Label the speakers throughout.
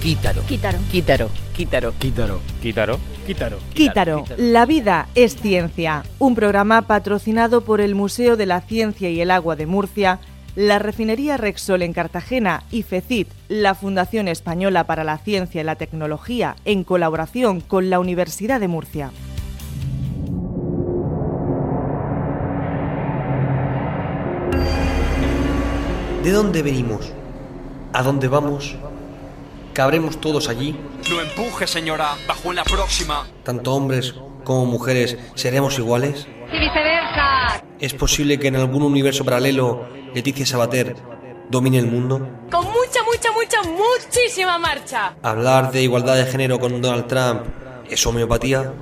Speaker 1: Quítaro.
Speaker 2: Quítaro.
Speaker 1: Quítaro. Quítaro.
Speaker 3: Quítaro.
Speaker 4: Quítaro.
Speaker 3: Quítaro.
Speaker 5: Quítaro, la vida es ciencia, un programa patrocinado por el Museo de la Ciencia y el Agua de Murcia, la refinería Rexol en Cartagena y FECIT, la Fundación Española para la Ciencia y la Tecnología, en colaboración con la Universidad de Murcia.
Speaker 6: ¿De dónde venimos? ¿A dónde vamos? ¿Cabremos todos allí?
Speaker 7: No empuje, señora. Bajo en la próxima.
Speaker 6: ¿Tanto hombres como mujeres seremos iguales?
Speaker 2: Y viceversa.
Speaker 6: ¿Es posible que en algún universo paralelo Leticia Sabater domine el mundo?
Speaker 8: Con mucha, mucha, mucha, muchísima marcha.
Speaker 6: ¿Hablar de igualdad de género con Donald Trump es homeopatía?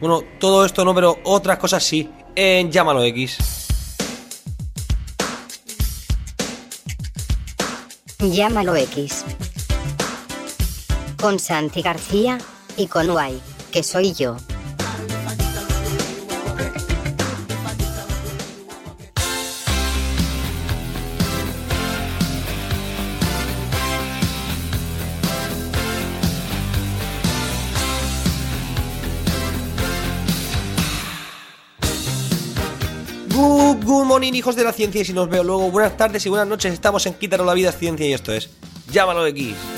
Speaker 6: Bueno, todo esto no, pero otras cosas sí. En Llámalo X.
Speaker 9: Llámalo X. Con Santi García y con Guay, que soy yo.
Speaker 6: Good, morning, hijos de la ciencia. Y si nos veo luego, buenas tardes y buenas noches. Estamos en Quítaro la vida ciencia y esto es Llámalo X.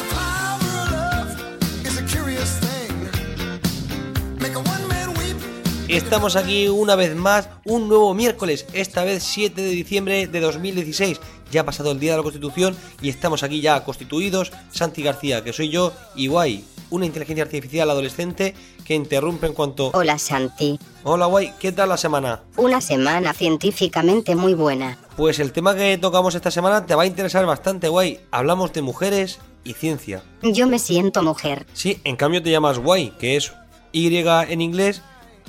Speaker 6: Estamos aquí una vez más, un nuevo miércoles, esta vez 7 de diciembre de 2016. Ya ha pasado el día de la Constitución y estamos aquí ya constituidos. Santi García, que soy yo, y Guay, una inteligencia artificial adolescente que interrumpe en cuanto...
Speaker 9: Hola Santi.
Speaker 6: Hola Guay, ¿qué tal la semana?
Speaker 9: Una semana científicamente muy buena.
Speaker 6: Pues el tema que tocamos esta semana te va a interesar bastante, Guay. Hablamos de mujeres y ciencia.
Speaker 9: Yo me siento mujer.
Speaker 6: Sí, en cambio te llamas Guay, que es Y en inglés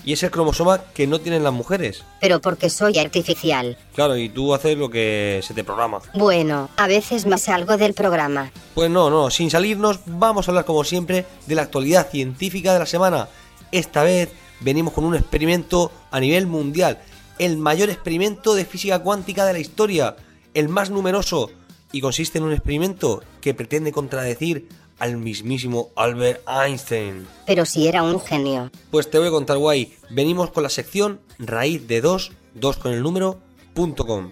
Speaker 6: y es el cromosoma que no tienen las mujeres.
Speaker 9: Pero porque soy artificial.
Speaker 6: Claro, y tú haces lo que se te programa.
Speaker 9: Bueno, a veces me salgo del programa.
Speaker 6: Pues no, no, sin salirnos, vamos a hablar como siempre de la actualidad científica de la semana. Esta vez venimos con un experimento a nivel mundial, el mayor experimento de física cuántica de la historia, el más numeroso, y consiste en un experimento que pretende contradecir al mismísimo Albert Einstein.
Speaker 9: Pero si era un genio.
Speaker 6: Pues te voy a contar guay, venimos con la sección raíz de 2, 2 con el número, punto com.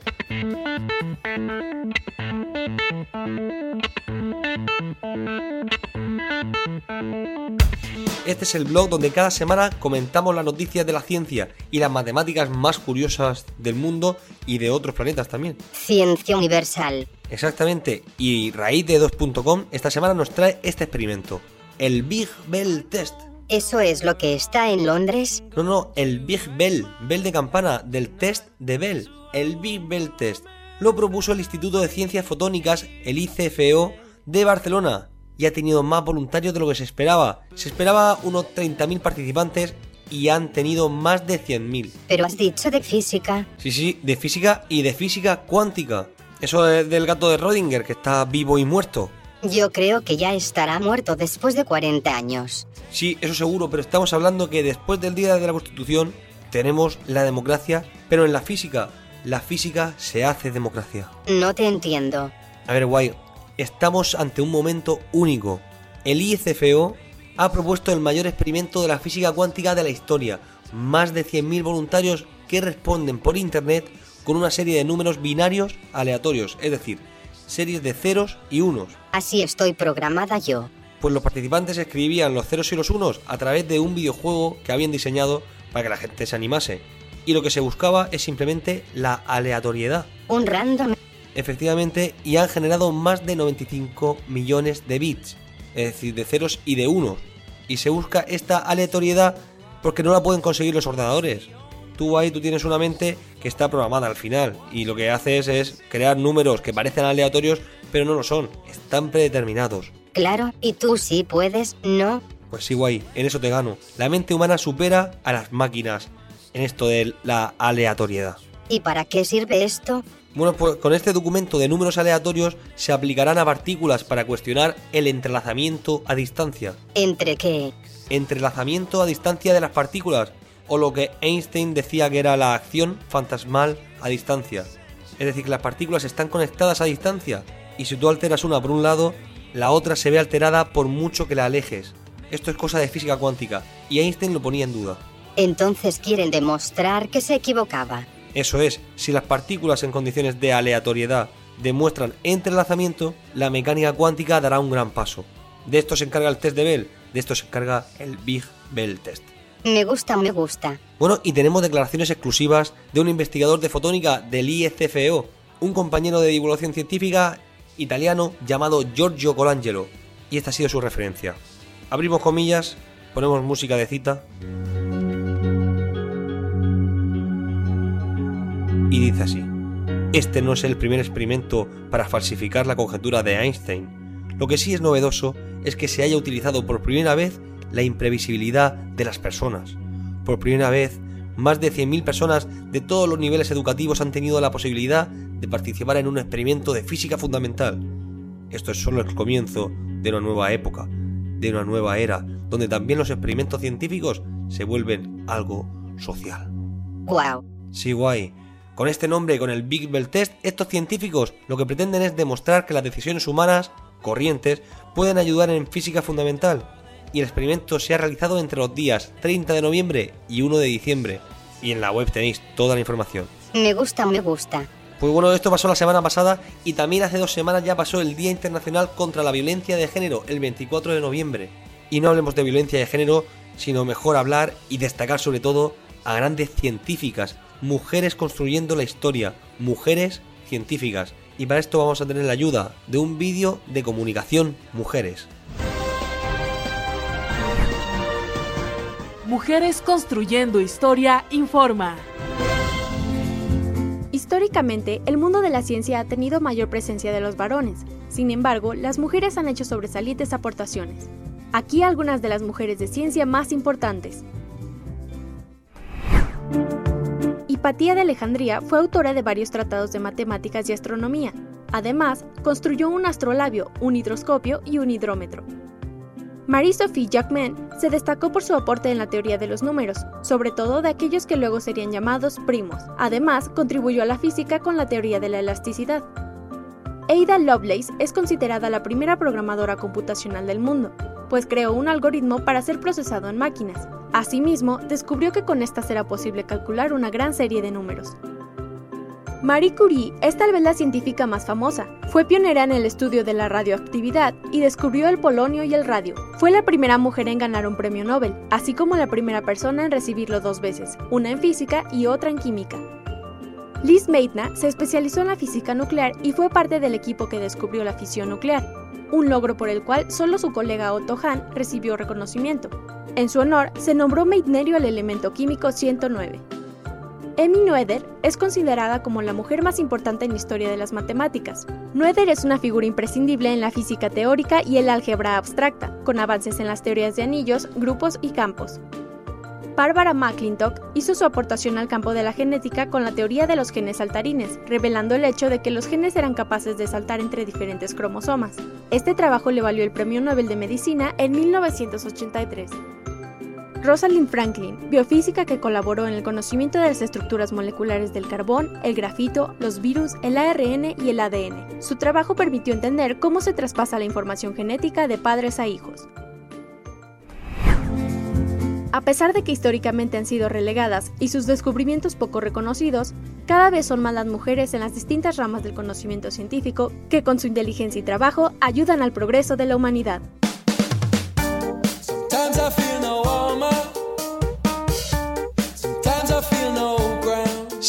Speaker 6: Este es el blog donde cada semana comentamos las noticias de la ciencia y las matemáticas más curiosas del mundo y de otros planetas también.
Speaker 9: Ciencia universal.
Speaker 6: Exactamente, y raíz de 2.com esta semana nos trae este experimento, el Big Bell Test.
Speaker 9: ¿Eso es lo que está en Londres?
Speaker 6: No, no, el Big Bell, Bell de campana, del test de Bell, el Big Bell Test. Lo propuso el Instituto de Ciencias Fotónicas, el ICFO, de Barcelona, y ha tenido más voluntarios de lo que se esperaba. Se esperaba unos 30.000 participantes y han tenido más de 100.000.
Speaker 9: Pero has dicho de física.
Speaker 6: Sí, sí, de física y de física cuántica. Eso es del gato de Rodinger, que está vivo y muerto.
Speaker 9: Yo creo que ya estará muerto después de 40 años.
Speaker 6: Sí, eso seguro, pero estamos hablando que después del día de la Constitución tenemos la democracia, pero en la física, la física se hace democracia.
Speaker 9: No te entiendo.
Speaker 6: A ver, guay, estamos ante un momento único. El ICFO ha propuesto el mayor experimento de la física cuántica de la historia. Más de 100.000 voluntarios que responden por internet con una serie de números binarios aleatorios, es decir, series de ceros y unos.
Speaker 9: Así estoy programada yo.
Speaker 6: Pues los participantes escribían los ceros y los unos a través de un videojuego que habían diseñado para que la gente se animase. Y lo que se buscaba es simplemente la aleatoriedad.
Speaker 9: Un random.
Speaker 6: Efectivamente, y han generado más de 95 millones de bits, es decir, de ceros y de unos. Y se busca esta aleatoriedad porque no la pueden conseguir los ordenadores. Tú ahí tú tienes una mente que está programada al final y lo que haces es crear números que parecen aleatorios pero no lo son, están predeterminados.
Speaker 9: Claro, y tú sí puedes, ¿no?
Speaker 6: Pues sí, guay, en eso te gano. La mente humana supera a las máquinas en esto de la aleatoriedad.
Speaker 9: ¿Y para qué sirve esto?
Speaker 6: Bueno, pues con este documento de números aleatorios se aplicarán a partículas para cuestionar el entrelazamiento a distancia.
Speaker 9: ¿Entre qué?
Speaker 6: Entrelazamiento a distancia de las partículas, o lo que Einstein decía que era la acción fantasmal a distancia. Es decir, que las partículas están conectadas a distancia, y si tú alteras una por un lado, la otra se ve alterada por mucho que la alejes. Esto es cosa de física cuántica, y Einstein lo ponía en duda.
Speaker 9: Entonces quieren demostrar que se equivocaba.
Speaker 6: Eso es, si las partículas en condiciones de aleatoriedad demuestran entrelazamiento, la mecánica cuántica dará un gran paso. De esto se encarga el test de Bell, de esto se encarga el Big Bell Test.
Speaker 9: Me gusta, me gusta.
Speaker 6: Bueno, y tenemos declaraciones exclusivas de un investigador de fotónica del IECFO, un compañero de divulgación científica italiano llamado Giorgio Colangelo, y esta ha sido su referencia. Abrimos comillas, ponemos música de cita. Y dice así. Este no es el primer experimento para falsificar la conjetura de Einstein. Lo que sí es novedoso es que se haya utilizado por primera vez la imprevisibilidad de las personas. Por primera vez, más de 100.000 personas de todos los niveles educativos han tenido la posibilidad de participar en un experimento de física fundamental. Esto es solo el comienzo de una nueva época, de una nueva era, donde también los experimentos científicos se vuelven algo social.
Speaker 9: Wow.
Speaker 6: Sí, guay. Con este nombre y con el Big Bell Test, estos científicos lo que pretenden es demostrar que las decisiones humanas, corrientes, pueden ayudar en física fundamental. Y el experimento se ha realizado entre los días 30 de noviembre y 1 de diciembre. Y en la web tenéis toda la información.
Speaker 9: Me gusta, me gusta.
Speaker 6: Pues bueno, esto pasó la semana pasada y también hace dos semanas ya pasó el Día Internacional contra la Violencia de Género, el 24 de noviembre. Y no hablemos de violencia de género, sino mejor hablar y destacar sobre todo a grandes científicas, mujeres construyendo la historia, mujeres científicas. Y para esto vamos a tener la ayuda de un vídeo de comunicación mujeres.
Speaker 1: Mujeres Construyendo Historia informa.
Speaker 2: Históricamente, el mundo de la ciencia ha tenido mayor presencia de los varones. Sin embargo, las mujeres han hecho sobresalientes aportaciones. Aquí algunas de las mujeres de ciencia más importantes. Hipatía de Alejandría fue autora de varios tratados de matemáticas y astronomía. Además, construyó un astrolabio, un hidroscopio y un hidrómetro. Marie-Sophie Jacquemin se destacó por su aporte en la teoría de los números, sobre todo de aquellos que luego serían llamados primos. Además, contribuyó a la física con la teoría de la elasticidad. Ada Lovelace es considerada la primera programadora computacional del mundo, pues creó un algoritmo para ser procesado en máquinas. Asimismo, descubrió que con estas era posible calcular una gran serie de números. Marie Curie es tal vez la científica más famosa. Fue pionera en el estudio de la radioactividad y descubrió el polonio y el radio. Fue la primera mujer en ganar un premio Nobel, así como la primera persona en recibirlo dos veces, una en física y otra en química. Liz Meitner se especializó en la física nuclear y fue parte del equipo que descubrió la fisión nuclear, un logro por el cual solo su colega Otto Hahn recibió reconocimiento. En su honor, se nombró Meitnerio al elemento químico 109. Emmy Noether es considerada como la mujer más importante en la historia de las matemáticas. Noether es una figura imprescindible en la física teórica y el álgebra abstracta, con avances en las teorías de anillos, grupos y campos. Barbara McClintock hizo su aportación al campo de la genética con la teoría de los genes saltarines, revelando el hecho de que los genes eran capaces de saltar entre diferentes cromosomas. Este trabajo le valió el Premio Nobel de Medicina en 1983. Rosalind Franklin, biofísica que colaboró en el conocimiento de las estructuras moleculares del carbón, el grafito, los virus, el ARN y el ADN. Su trabajo permitió entender cómo se traspasa la información genética de padres a hijos. A pesar de que históricamente han sido relegadas y sus descubrimientos poco reconocidos, cada vez son más las mujeres en las distintas ramas del conocimiento científico que con su inteligencia y trabajo ayudan al progreso de la humanidad.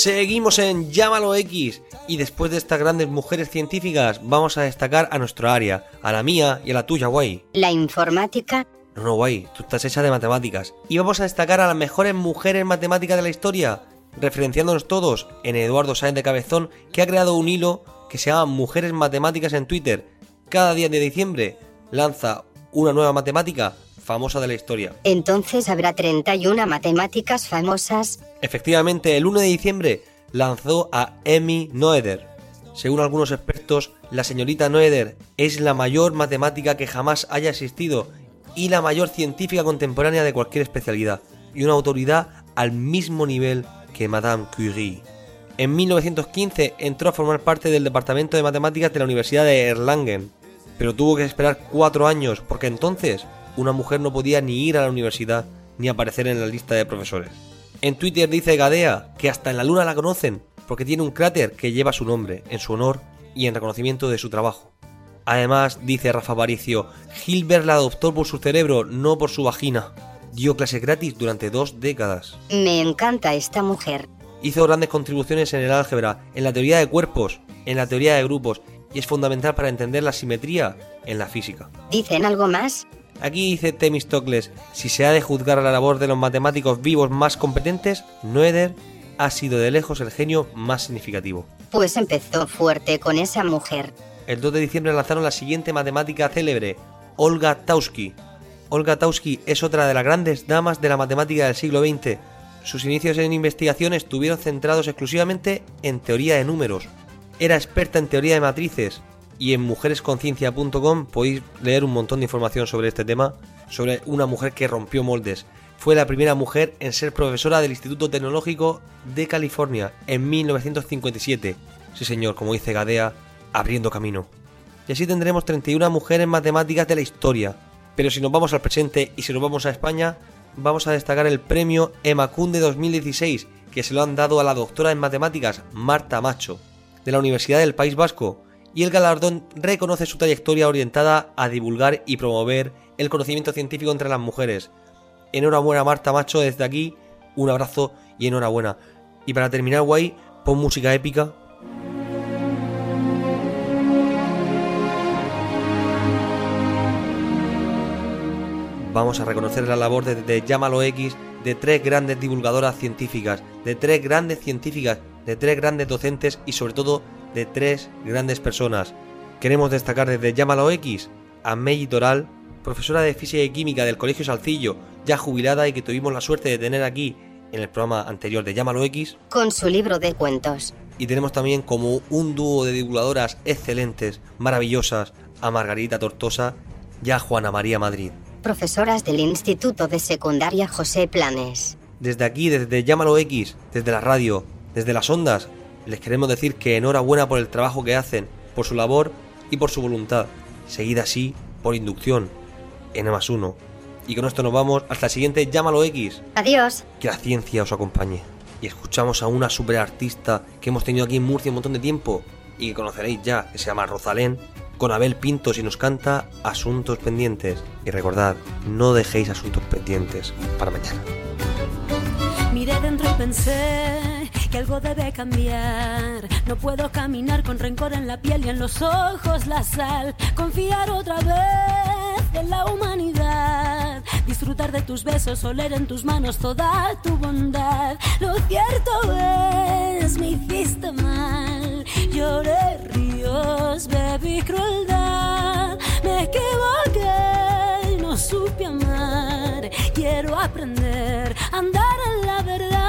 Speaker 6: Seguimos en Llámalo X y después de estas grandes mujeres científicas vamos a destacar a nuestra área, a la mía y a la tuya, guay.
Speaker 9: La informática.
Speaker 6: No, no, guay, tú estás hecha de matemáticas. Y vamos a destacar a las mejores mujeres matemáticas de la historia, referenciándonos todos en Eduardo Sáenz de Cabezón, que ha creado un hilo que se llama Mujeres Matemáticas en Twitter. Cada día de diciembre lanza una nueva matemática famosa de la historia.
Speaker 9: Entonces habrá 31 matemáticas famosas.
Speaker 6: Efectivamente, el 1 de diciembre lanzó a Emmy Noether. Según algunos expertos, la señorita Noether es la mayor matemática que jamás haya existido y la mayor científica contemporánea de cualquier especialidad, y una autoridad al mismo nivel que Madame Curie. En 1915 entró a formar parte del Departamento de Matemáticas de la Universidad de Erlangen, pero tuvo que esperar cuatro años porque entonces una mujer no podía ni ir a la universidad ni aparecer en la lista de profesores. En Twitter dice Gadea que hasta en la luna la conocen porque tiene un cráter que lleva su nombre en su honor y en reconocimiento de su trabajo. Además, dice Rafa Paricio, Hilbert la adoptó por su cerebro, no por su vagina. Dio clases gratis durante dos décadas.
Speaker 9: Me encanta esta mujer.
Speaker 6: Hizo grandes contribuciones en el álgebra, en la teoría de cuerpos, en la teoría de grupos, y es fundamental para entender la simetría en la física.
Speaker 9: ¿Dicen algo más?
Speaker 6: Aquí dice Temistocles, si se ha de juzgar la labor de los matemáticos vivos más competentes, Noether ha sido de lejos el genio más significativo.
Speaker 9: Pues empezó fuerte con esa mujer.
Speaker 6: El 2 de diciembre lanzaron la siguiente matemática célebre, Olga Taussky. Olga Taussky es otra de las grandes damas de la matemática del siglo XX. Sus inicios en investigación estuvieron centrados exclusivamente en teoría de números. Era experta en teoría de matrices y en mujeresconciencia.com podéis leer un montón de información sobre este tema, sobre una mujer que rompió moldes. Fue la primera mujer en ser profesora del Instituto Tecnológico de California en 1957. Sí señor, como dice Gadea, abriendo camino. Y así tendremos 31 mujeres matemáticas de la historia. Pero si nos vamos al presente y si nos vamos a España, vamos a destacar el premio Emacunde 2016, que se lo han dado a la doctora en matemáticas Marta Macho, de la Universidad del País Vasco, y el galardón reconoce su trayectoria orientada a divulgar y promover el conocimiento científico entre las mujeres. Enhorabuena Marta Macho desde aquí, un abrazo y enhorabuena. Y para terminar guay, pon música épica. Vamos a reconocer la labor de, de Llámalo X de tres grandes divulgadoras científicas, de tres grandes científicas, de tres grandes docentes y sobre todo de tres grandes personas. Queremos destacar desde Llámalo X a Meiji Toral, profesora de Física y Química del Colegio Salcillo, ya jubilada y que tuvimos la suerte de tener aquí en el programa anterior de Llámalo X.
Speaker 9: Con su libro de cuentos.
Speaker 6: Y tenemos también como un dúo de divulgadoras excelentes, maravillosas, a Margarita Tortosa y a Juana María Madrid.
Speaker 9: Profesoras del Instituto de Secundaria José Planes.
Speaker 6: Desde aquí, desde Llámalo X, desde la radio, desde las ondas, les queremos decir que enhorabuena por el trabajo que hacen, por su labor y por su voluntad. Seguida así, por inducción, N más uno. Y con esto nos vamos hasta el siguiente Llámalo X.
Speaker 9: Adiós.
Speaker 6: Que la ciencia os acompañe. Y escuchamos a una superartista que hemos tenido aquí en Murcia un montón de tiempo y que conoceréis ya, que se llama Rosalén, con Abel Pintos y nos canta Asuntos Pendientes. Y recordad, no dejéis asuntos pendientes para mañana.
Speaker 3: Miré dentro y pensé que algo debe cambiar. No puedo caminar con rencor en la piel y en los ojos la sal. Confiar otra vez en la humanidad. Disfrutar de tus besos, oler en tus manos toda tu bondad. Lo cierto es, me hiciste mal. Lloré ríos, bebí crueldad. Me equivoqué no supe amar. Quiero aprender a andar en la verdad.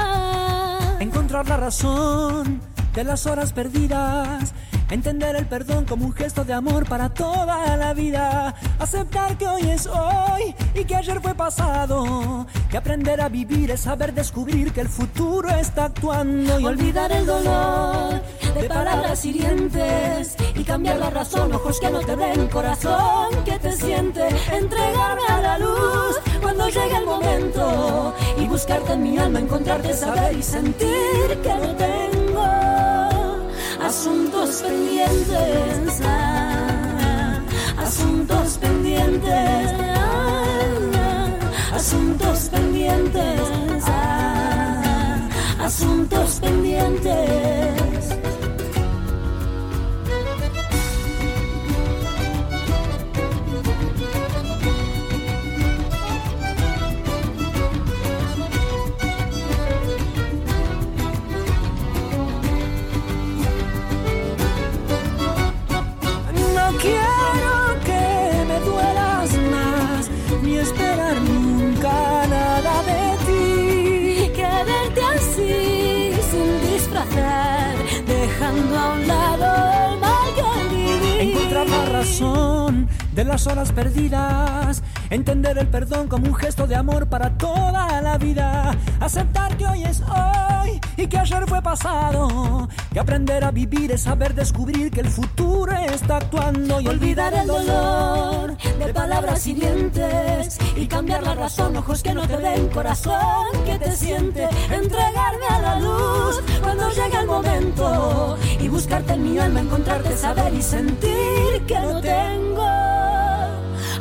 Speaker 4: La razón de las horas perdidas. Entender el perdón como un gesto de amor para toda la vida. Aceptar que hoy es hoy y que ayer fue pasado. Que aprender a vivir es saber descubrir que el futuro está actuando. Y
Speaker 3: Olvidar el dolor de palabras hirientes y cambiar la razón, ojos que no te ven, corazón que te siente. Entregarme a la luz cuando llegue el momento y buscarte en mi alma, encontrarte, saber y sentir que no tengo asuntos pendientes, asuntos pendientes, asuntos pendientes, asuntos pendientes.
Speaker 4: Las horas perdidas. Entender el perdón como un gesto de amor para toda la vida. Aceptar que hoy es hoy y que ayer fue pasado. Que aprender a vivir es saber descubrir que el futuro está actuando y
Speaker 3: olvidar el dolor de palabras hirientes y cambiar la razón, ojos que no te ven, corazón que te siente. Entregarme a la luz cuando llegue el momento y buscarte en mi alma, encontrarte, saber y sentir que no tengo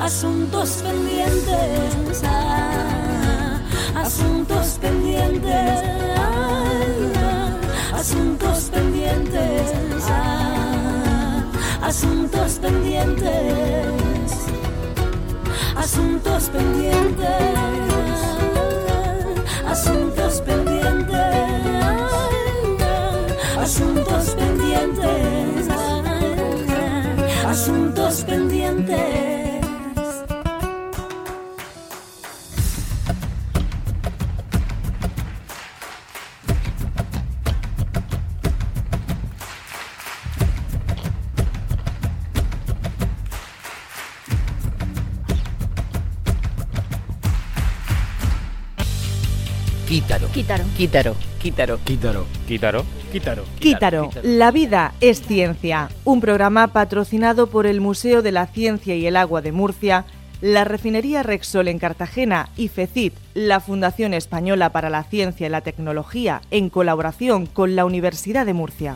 Speaker 3: asuntos pendientes, ah, asuntos pendientes, ah, asuntos pendientes, ah, asuntos pendientes, asuntos pendientes,
Speaker 5: Quítaro.
Speaker 10: Quítaro.
Speaker 5: Quítaro.
Speaker 10: Quítaro.
Speaker 11: Quítaro.
Speaker 12: Quítaro.
Speaker 5: Quítaro. Quítaro. La vida es ciencia. Un programa patrocinado por el Museo de la Ciencia y el Agua de Murcia, la refinería Rexol en Cartagena y FECIT, la Fundación Española para la Ciencia y la Tecnología, en colaboración con la Universidad de Murcia.